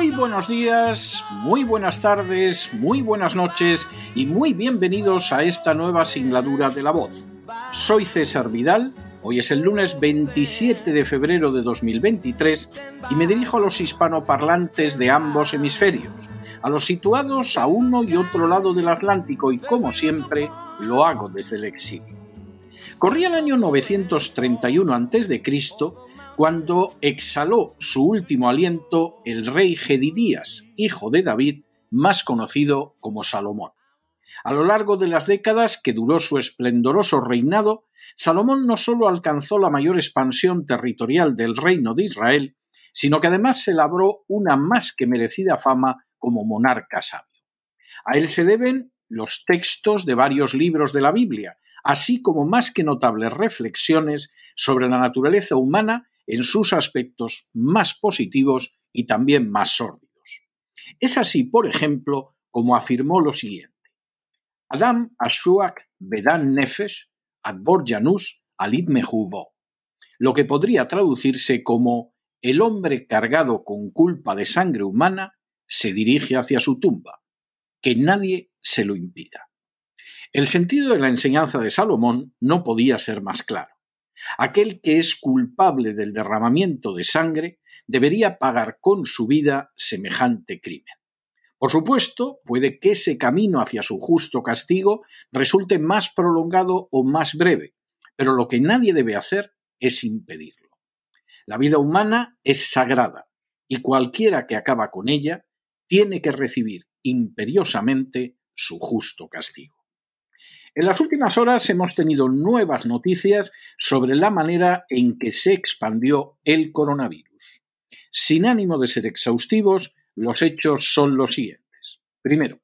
Muy buenos días, muy buenas tardes, muy buenas noches y muy bienvenidos a esta nueva singladura de la voz. Soy César Vidal, hoy es el lunes 27 de febrero de 2023 y me dirijo a los hispanoparlantes de ambos hemisferios, a los situados a uno y otro lado del Atlántico y como siempre lo hago desde el exilio. Corría el año 931 a.C cuando exhaló su último aliento el rey Gedidías, hijo de David, más conocido como Salomón. A lo largo de las décadas que duró su esplendoroso reinado, Salomón no solo alcanzó la mayor expansión territorial del reino de Israel, sino que además se labró una más que merecida fama como monarca sabio. A él se deben los textos de varios libros de la Biblia, así como más que notables reflexiones sobre la naturaleza humana en sus aspectos más positivos y también más sórdidos. Es así, por ejemplo, como afirmó lo siguiente. Adam Ashuak Bedan Nefesh Ad Janus Alit Mehuvo, lo que podría traducirse como el hombre cargado con culpa de sangre humana se dirige hacia su tumba, que nadie se lo impida. El sentido de la enseñanza de Salomón no podía ser más claro. Aquel que es culpable del derramamiento de sangre debería pagar con su vida semejante crimen. Por supuesto, puede que ese camino hacia su justo castigo resulte más prolongado o más breve, pero lo que nadie debe hacer es impedirlo. La vida humana es sagrada y cualquiera que acaba con ella tiene que recibir imperiosamente su justo castigo. En las últimas horas hemos tenido nuevas noticias sobre la manera en que se expandió el coronavirus. Sin ánimo de ser exhaustivos, los hechos son los siguientes. Primero,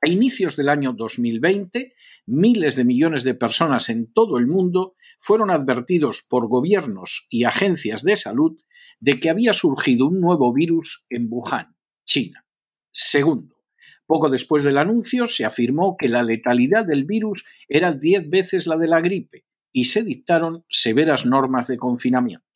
a inicios del año 2020, miles de millones de personas en todo el mundo fueron advertidos por gobiernos y agencias de salud de que había surgido un nuevo virus en Wuhan, China. Segundo, poco después del anuncio se afirmó que la letalidad del virus era diez veces la de la gripe y se dictaron severas normas de confinamiento.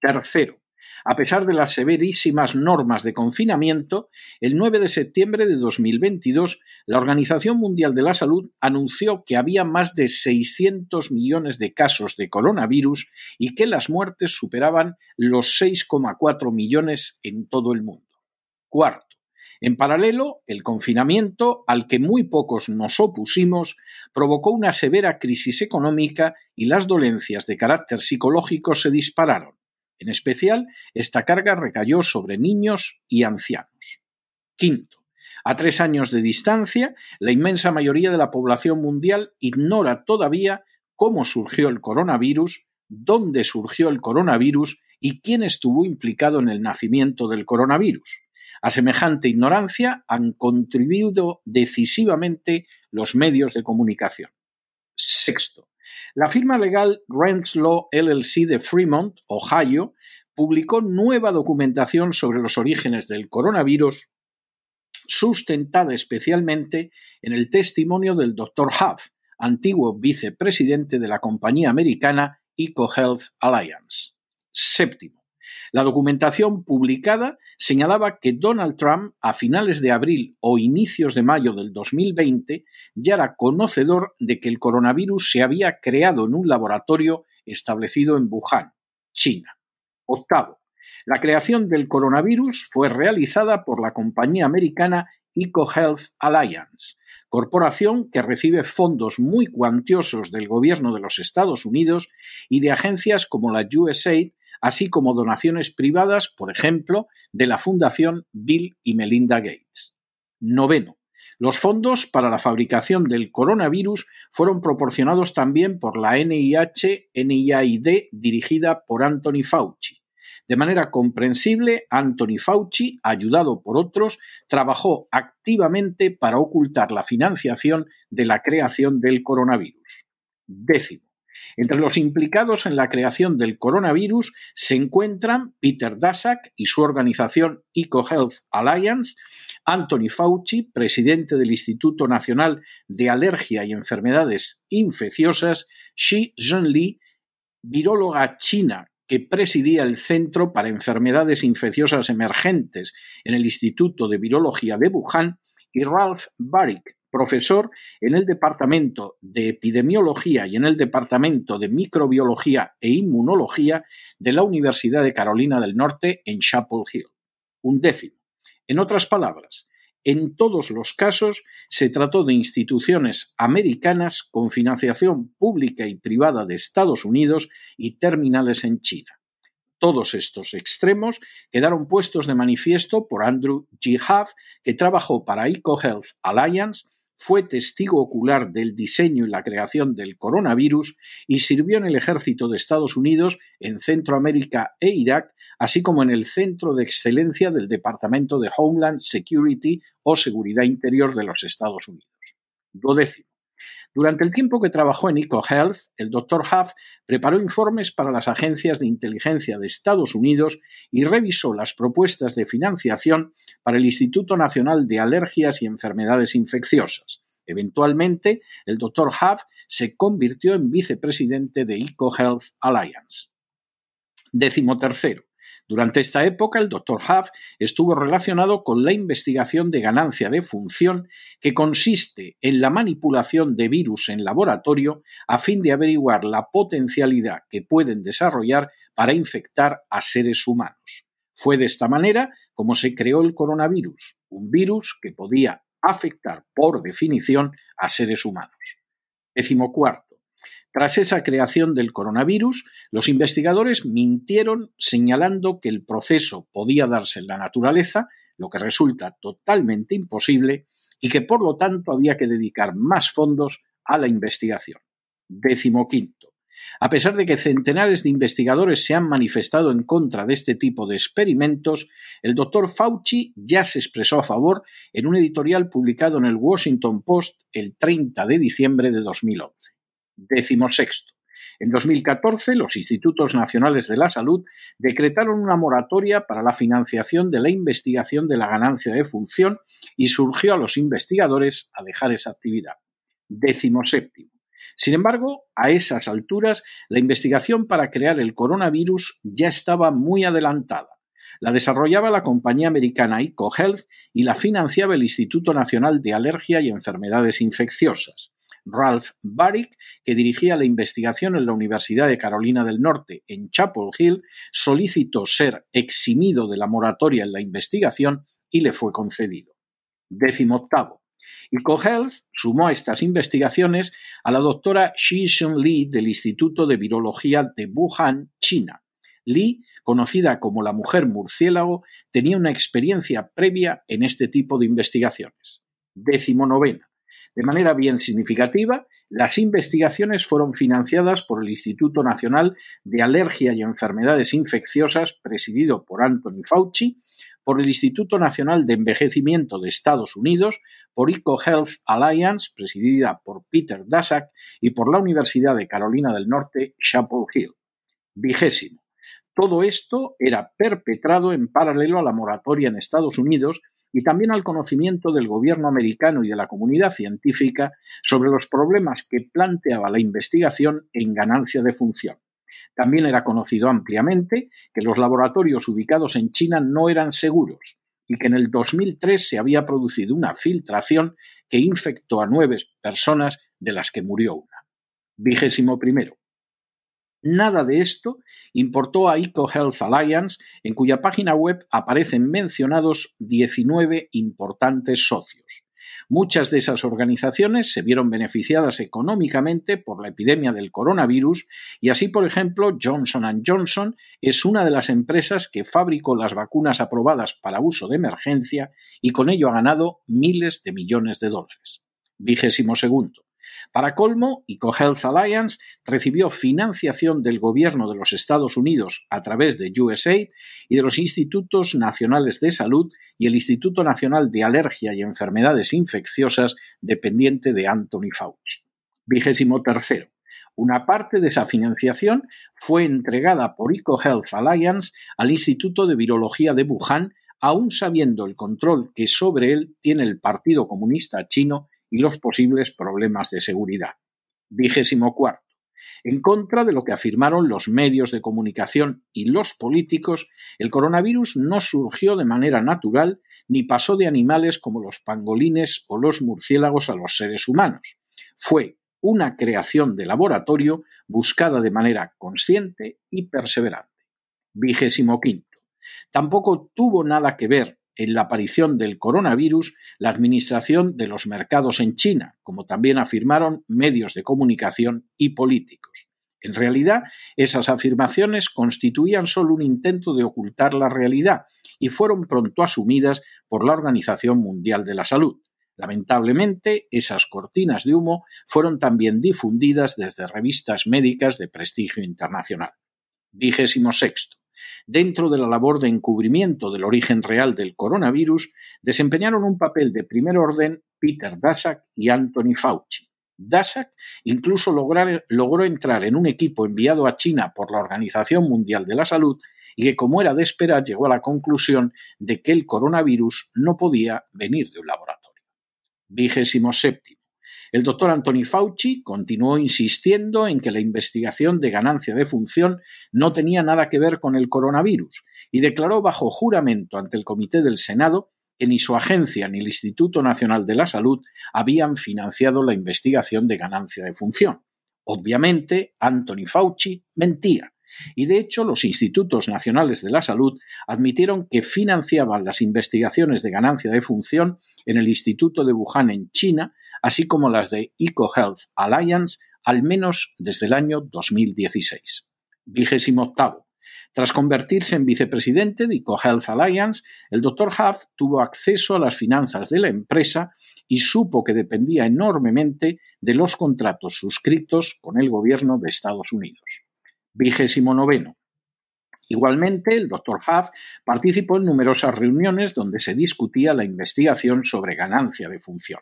Tercero, a pesar de las severísimas normas de confinamiento, el 9 de septiembre de 2022 la Organización Mundial de la Salud anunció que había más de 600 millones de casos de coronavirus y que las muertes superaban los 6,4 millones en todo el mundo. Cuarto, en paralelo, el confinamiento, al que muy pocos nos opusimos, provocó una severa crisis económica y las dolencias de carácter psicológico se dispararon. En especial, esta carga recayó sobre niños y ancianos. Quinto, a tres años de distancia, la inmensa mayoría de la población mundial ignora todavía cómo surgió el coronavirus, dónde surgió el coronavirus y quién estuvo implicado en el nacimiento del coronavirus. A semejante ignorancia han contribuido decisivamente los medios de comunicación. Sexto, la firma legal Law LLC de Fremont, Ohio, publicó nueva documentación sobre los orígenes del coronavirus, sustentada especialmente en el testimonio del Dr. Huff, antiguo vicepresidente de la compañía americana EcoHealth Alliance. Séptimo, la documentación publicada señalaba que Donald Trump, a finales de abril o inicios de mayo del 2020, ya era conocedor de que el coronavirus se había creado en un laboratorio establecido en Wuhan, China. Octavo. La creación del coronavirus fue realizada por la compañía americana EcoHealth Alliance, corporación que recibe fondos muy cuantiosos del gobierno de los Estados Unidos y de agencias como la USAID, así como donaciones privadas, por ejemplo, de la Fundación Bill y Melinda Gates. Noveno. Los fondos para la fabricación del coronavirus fueron proporcionados también por la NIH-NIAID dirigida por Anthony Fauci. De manera comprensible, Anthony Fauci, ayudado por otros, trabajó activamente para ocultar la financiación de la creación del coronavirus. Décimo. Entre los implicados en la creación del coronavirus se encuentran Peter Daszak y su organización EcoHealth Alliance, Anthony Fauci, presidente del Instituto Nacional de Alergia y Enfermedades Infecciosas, Xi Zhenli, viróloga china que presidía el Centro para Enfermedades Infecciosas Emergentes en el Instituto de Virología de Wuhan, y Ralph Baric, profesor en el Departamento de Epidemiología y en el Departamento de Microbiología e Inmunología de la Universidad de Carolina del Norte en Chapel Hill. Un décimo. En otras palabras, en todos los casos se trató de instituciones americanas con financiación pública y privada de Estados Unidos y terminales en China. Todos estos extremos quedaron puestos de manifiesto por Andrew G. Huff, que trabajó para EcoHealth Alliance, fue testigo ocular del diseño y la creación del coronavirus y sirvió en el ejército de Estados Unidos, en Centroamérica e Irak, así como en el Centro de Excelencia del Departamento de Homeland Security o Seguridad Interior de los Estados Unidos. Durante el tiempo que trabajó en EcoHealth, el Dr. Huff preparó informes para las agencias de inteligencia de Estados Unidos y revisó las propuestas de financiación para el Instituto Nacional de Alergias y Enfermedades Infecciosas. Eventualmente, el Dr. Huff se convirtió en vicepresidente de EcoHealth Alliance. Décimo tercero. Durante esta época, el Dr. Huff estuvo relacionado con la investigación de ganancia de función que consiste en la manipulación de virus en laboratorio a fin de averiguar la potencialidad que pueden desarrollar para infectar a seres humanos. Fue de esta manera como se creó el coronavirus, un virus que podía afectar por definición a seres humanos. Décimo cuarto. Tras esa creación del coronavirus, los investigadores mintieron señalando que el proceso podía darse en la naturaleza, lo que resulta totalmente imposible, y que por lo tanto había que dedicar más fondos a la investigación. Décimo quinto. A pesar de que centenares de investigadores se han manifestado en contra de este tipo de experimentos, el doctor Fauci ya se expresó a favor en un editorial publicado en el Washington Post el 30 de diciembre de 2011. Décimo sexto. En 2014, los Institutos Nacionales de la Salud decretaron una moratoria para la financiación de la investigación de la ganancia de función y surgió a los investigadores a dejar esa actividad. Décimo. Sin embargo, a esas alturas, la investigación para crear el coronavirus ya estaba muy adelantada. La desarrollaba la compañía americana EcoHealth y la financiaba el Instituto Nacional de Alergia y Enfermedades Infecciosas. Ralph Baric, que dirigía la investigación en la Universidad de Carolina del Norte en Chapel Hill, solicitó ser eximido de la moratoria en la investigación y le fue concedido. Décimo octavo. EcoHealth sumó a estas investigaciones a la doctora Xi Li del Instituto de Virología de Wuhan, China. Li, conocida como la mujer murciélago, tenía una experiencia previa en este tipo de investigaciones. Décimo novena. De manera bien significativa, las investigaciones fueron financiadas por el Instituto Nacional de Alergia y Enfermedades Infecciosas, presidido por Anthony Fauci, por el Instituto Nacional de Envejecimiento de Estados Unidos, por EcoHealth Alliance, presidida por Peter Daszak, y por la Universidad de Carolina del Norte, Chapel Hill. Vigésimo. Todo esto era perpetrado en paralelo a la moratoria en Estados Unidos y también al conocimiento del gobierno americano y de la comunidad científica sobre los problemas que planteaba la investigación en ganancia de función. También era conocido ampliamente que los laboratorios ubicados en China no eran seguros y que en el 2003 se había producido una filtración que infectó a nueve personas, de las que murió una. Vigésimo primero. Nada de esto importó a EcoHealth Alliance, en cuya página web aparecen mencionados 19 importantes socios. Muchas de esas organizaciones se vieron beneficiadas económicamente por la epidemia del coronavirus y así, por ejemplo, Johnson Johnson es una de las empresas que fabricó las vacunas aprobadas para uso de emergencia y con ello ha ganado miles de millones de dólares. Vigésimo segundo. Para colmo, EcoHealth Alliance recibió financiación del gobierno de los Estados Unidos a través de USAID y de los Institutos Nacionales de Salud y el Instituto Nacional de Alergia y Enfermedades Infecciosas dependiente de Anthony Fauci. Vigésimo tercero. Una parte de esa financiación fue entregada por EcoHealth Alliance al Instituto de Virología de Wuhan, aún sabiendo el control que sobre él tiene el Partido Comunista Chino y los posibles problemas de seguridad. Vigésimo cuarto. En contra de lo que afirmaron los medios de comunicación y los políticos, el coronavirus no surgió de manera natural ni pasó de animales como los pangolines o los murciélagos a los seres humanos. Fue una creación de laboratorio buscada de manera consciente y perseverante. Vigésimo quinto. Tampoco tuvo nada que ver en la aparición del coronavirus la administración de los mercados en China, como también afirmaron medios de comunicación y políticos. En realidad, esas afirmaciones constituían solo un intento de ocultar la realidad y fueron pronto asumidas por la Organización Mundial de la Salud. Lamentablemente, esas cortinas de humo fueron también difundidas desde revistas médicas de prestigio internacional. Vigésimo sexto. Dentro de la labor de encubrimiento del origen real del coronavirus, desempeñaron un papel de primer orden Peter Daszak y Anthony Fauci. Daszak incluso logró entrar en un equipo enviado a China por la Organización Mundial de la Salud y que, como era de esperar, llegó a la conclusión de que el coronavirus no podía venir de un laboratorio. Vigésimo séptimo. El doctor Anthony Fauci continuó insistiendo en que la investigación de ganancia de función no tenía nada que ver con el coronavirus y declaró bajo juramento ante el Comité del Senado que ni su agencia ni el Instituto Nacional de la Salud habían financiado la investigación de ganancia de función. Obviamente, Anthony Fauci mentía. Y de hecho, los institutos nacionales de la salud admitieron que financiaban las investigaciones de ganancia de función en el Instituto de Wuhan en China así como las de EcoHealth Alliance, al menos desde el año 2016. Vigésimo octavo. Tras convertirse en vicepresidente de EcoHealth Alliance, el Dr. Huff tuvo acceso a las finanzas de la empresa y supo que dependía enormemente de los contratos suscritos con el gobierno de Estados Unidos. Vigésimo noveno. Igualmente, el Dr. Huff participó en numerosas reuniones donde se discutía la investigación sobre ganancia de función.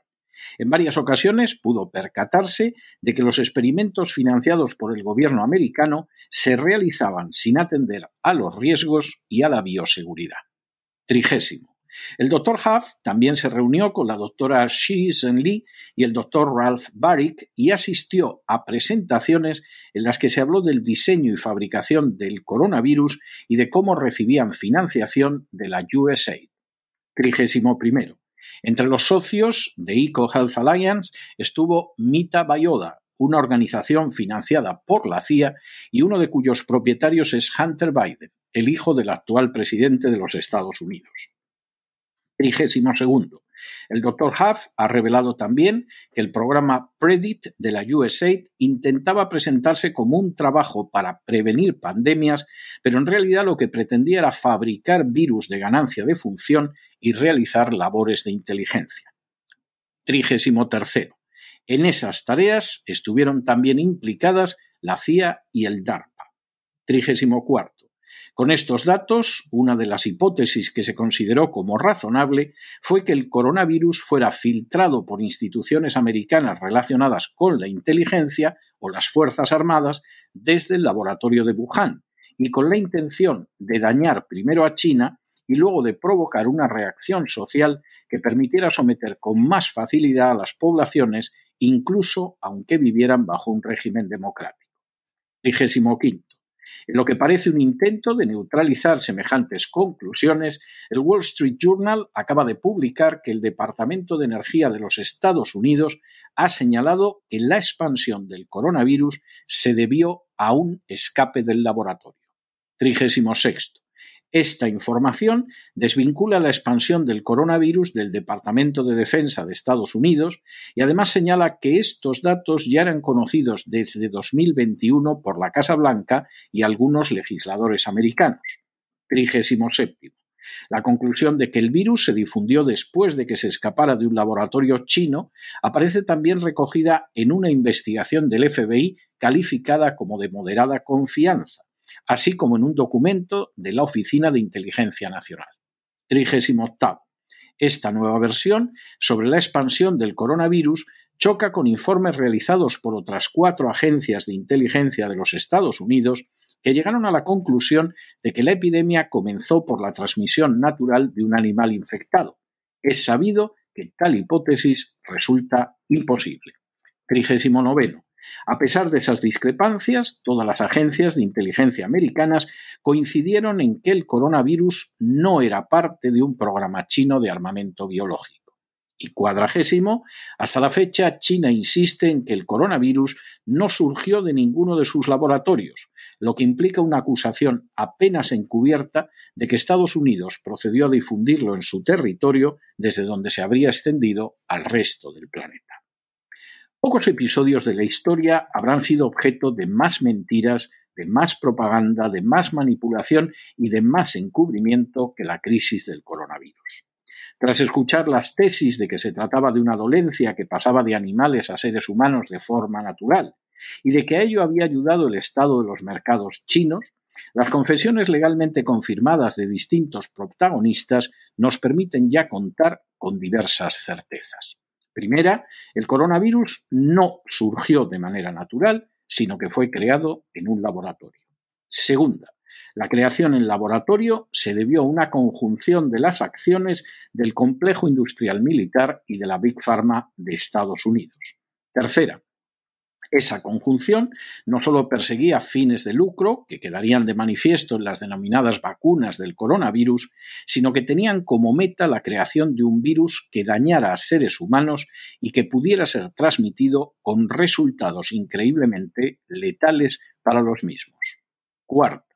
En varias ocasiones pudo percatarse de que los experimentos financiados por el gobierno americano se realizaban sin atender a los riesgos y a la bioseguridad. Trigésimo. El Dr. Huff también se reunió con la doctora Shi Li y el Dr. Ralph Barrick y asistió a presentaciones en las que se habló del diseño y fabricación del coronavirus y de cómo recibían financiación de la USAID. Trigésimo primero. Entre los socios de EcoHealth Alliance estuvo Mita Bayoda, una organización financiada por la CIA y uno de cuyos propietarios es Hunter Biden, el hijo del actual presidente de los Estados Unidos. Trigésimo segundo. El Dr. Huff ha revelado también que el programa PREDIT de la USAID intentaba presentarse como un trabajo para prevenir pandemias, pero en realidad lo que pretendía era fabricar virus de ganancia de función y realizar labores de inteligencia. Trigésimo tercero. En esas tareas estuvieron también implicadas la CIA y el DARPA. Trigésimo cuarto. Con estos datos, una de las hipótesis que se consideró como razonable fue que el coronavirus fuera filtrado por instituciones americanas relacionadas con la inteligencia o las Fuerzas Armadas desde el laboratorio de Wuhan, y con la intención de dañar primero a China y luego de provocar una reacción social que permitiera someter con más facilidad a las poblaciones, incluso aunque vivieran bajo un régimen democrático. En lo que parece un intento de neutralizar semejantes conclusiones, el Wall Street Journal acaba de publicar que el Departamento de Energía de los Estados Unidos ha señalado que la expansión del coronavirus se debió a un escape del laboratorio. 36. Esta información desvincula la expansión del coronavirus del Departamento de Defensa de Estados Unidos y además señala que estos datos ya eran conocidos desde 2021 por la Casa Blanca y algunos legisladores americanos. 37. La conclusión de que el virus se difundió después de que se escapara de un laboratorio chino aparece también recogida en una investigación del FBI calificada como de moderada confianza, así como en un documento de la Oficina de Inteligencia Nacional. 38. Esta nueva versión sobre la expansión del coronavirus choca con informes realizados por otras cuatro agencias de inteligencia de los Estados Unidos que llegaron a la conclusión de que la epidemia comenzó por la transmisión natural de un animal infectado. Es sabido que tal hipótesis resulta imposible. 39. A pesar de esas discrepancias, todas las agencias de inteligencia americanas coincidieron en que el coronavirus no era parte de un programa chino de armamento biológico. Y cuadragésimo, hasta la fecha China insiste en que el coronavirus no surgió de ninguno de sus laboratorios, lo que implica una acusación apenas encubierta de que Estados Unidos procedió a difundirlo en su territorio desde donde se habría extendido al resto del planeta. Pocos episodios de la historia habrán sido objeto de más mentiras, de más propaganda, de más manipulación y de más encubrimiento que la crisis del coronavirus. Tras escuchar las tesis de que se trataba de una dolencia que pasaba de animales a seres humanos de forma natural y de que a ello había ayudado el estado de los mercados chinos, las confesiones legalmente confirmadas de distintos protagonistas nos permiten ya contar con diversas certezas. Primera, el coronavirus no surgió de manera natural, sino que fue creado en un laboratorio. Segunda, la creación en laboratorio se debió a una conjunción de las acciones del complejo industrial militar y de la Big Pharma de Estados Unidos. Tercera, esa conjunción no solo perseguía fines de lucro, que quedarían de manifiesto en las denominadas vacunas del coronavirus, sino que tenían como meta la creación de un virus que dañara a seres humanos y que pudiera ser transmitido con resultados increíblemente letales para los mismos. Cuarto,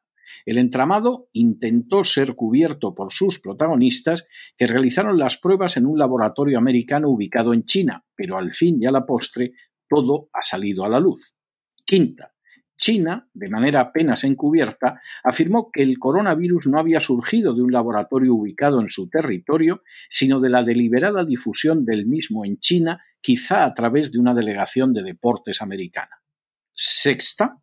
el entramado intentó ser cubierto por sus protagonistas, que realizaron las pruebas en un laboratorio americano ubicado en China, pero al fin y a la postre todo ha salido a la luz. Quinta, China, de manera apenas encubierta, afirmó que el coronavirus no había surgido de un laboratorio ubicado en su territorio, sino de la deliberada difusión del mismo en China, quizá a través de una delegación de deportes americana. Sexta,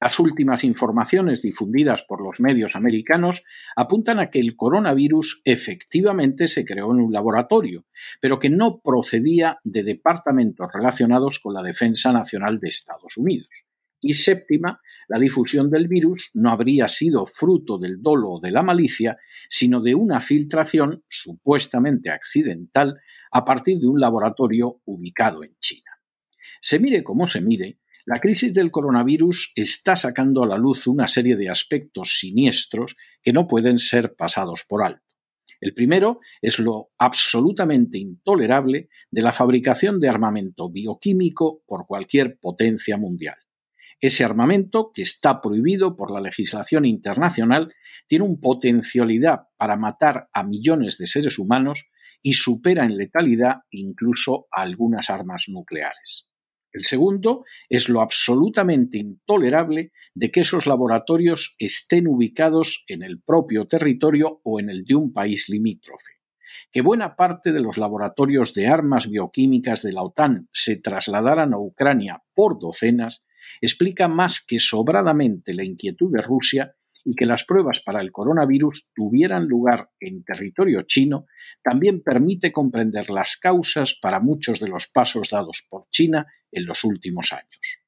las últimas informaciones difundidas por los medios americanos apuntan a que el coronavirus efectivamente se creó en un laboratorio, pero que no procedía de departamentos relacionados con la Defensa Nacional de Estados Unidos. Y séptima, la difusión del virus no habría sido fruto del dolo o de la malicia, sino de una filtración supuestamente accidental a partir de un laboratorio ubicado en China. Se mire como se mire, la crisis del coronavirus está sacando a la luz una serie de aspectos siniestros que no pueden ser pasados por alto. El primero es lo absolutamente intolerable de la fabricación de armamento bioquímico por cualquier potencia mundial. Ese armamento, que está prohibido por la legislación internacional, tiene una potencialidad para matar a millones de seres humanos y supera en letalidad incluso a algunas armas nucleares. El segundo es lo absolutamente intolerable de que esos laboratorios estén ubicados en el propio territorio o en el de un país limítrofe. Que buena parte de los laboratorios de armas bioquímicas de la OTAN se trasladaran a Ucrania por docenas explica más que sobradamente la inquietud de Rusia y que las pruebas para el coronavirus tuvieran lugar en territorio chino también permite comprender las causas para muchos de los pasos dados por China en los últimos años.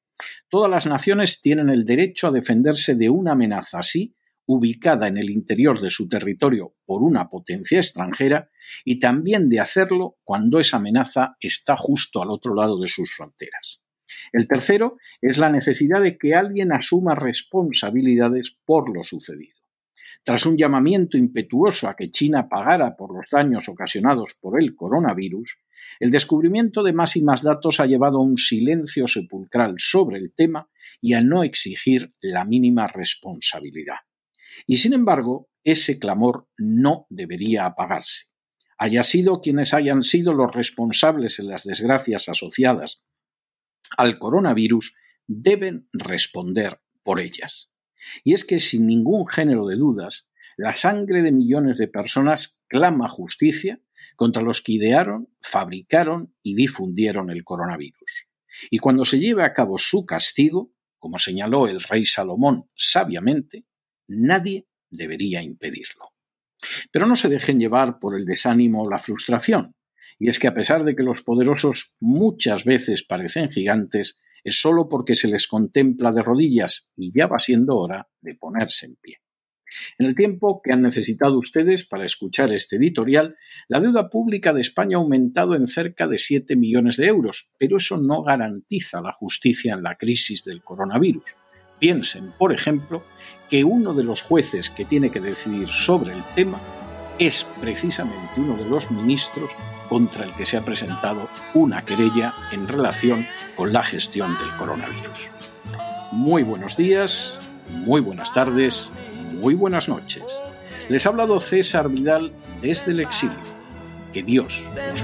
Todas las naciones tienen el derecho a defenderse de una amenaza así, ubicada en el interior de su territorio por una potencia extranjera, y también de hacerlo cuando esa amenaza está justo al otro lado de sus fronteras. El tercero es la necesidad de que alguien asuma responsabilidades por lo sucedido. Tras un llamamiento impetuoso a que China pagara por los daños ocasionados por el coronavirus, El descubrimiento de más y más datos ha llevado a un silencio sepulcral sobre el tema y a no exigir la mínima responsabilidad. Y sin embargo, ese clamor no debería apagarse. Haya sido quienes hayan sido los responsables en las desgracias asociadas al coronavirus, deben responder por ellas. Y es que sin ningún género de dudas, la sangre de millones de personas clama justicia contra los que idearon, fabricaron y difundieron el coronavirus. Y cuando se lleve a cabo su castigo, como señaló el rey Salomón sabiamente, nadie debería impedirlo. Pero no se dejen llevar por el desánimo o la frustración. Y es que a pesar de que los poderosos muchas veces parecen gigantes, es solo porque se les contempla de rodillas y ya va siendo hora de ponerse en pie. En el tiempo que han necesitado ustedes para escuchar este editorial, la deuda pública de España ha aumentado en cerca de 7 millones de euros, pero eso no garantiza la justicia en la crisis del coronavirus. Piensen, por ejemplo, que uno de los jueces que tiene que decidir sobre el tema es precisamente uno de los ministros contra el que se ha presentado una querella en relación con la gestión del coronavirus. Muy buenos días, muy buenas tardes, muy buenas noches. Les ha hablado César Vidal desde el exilio. Que Dios los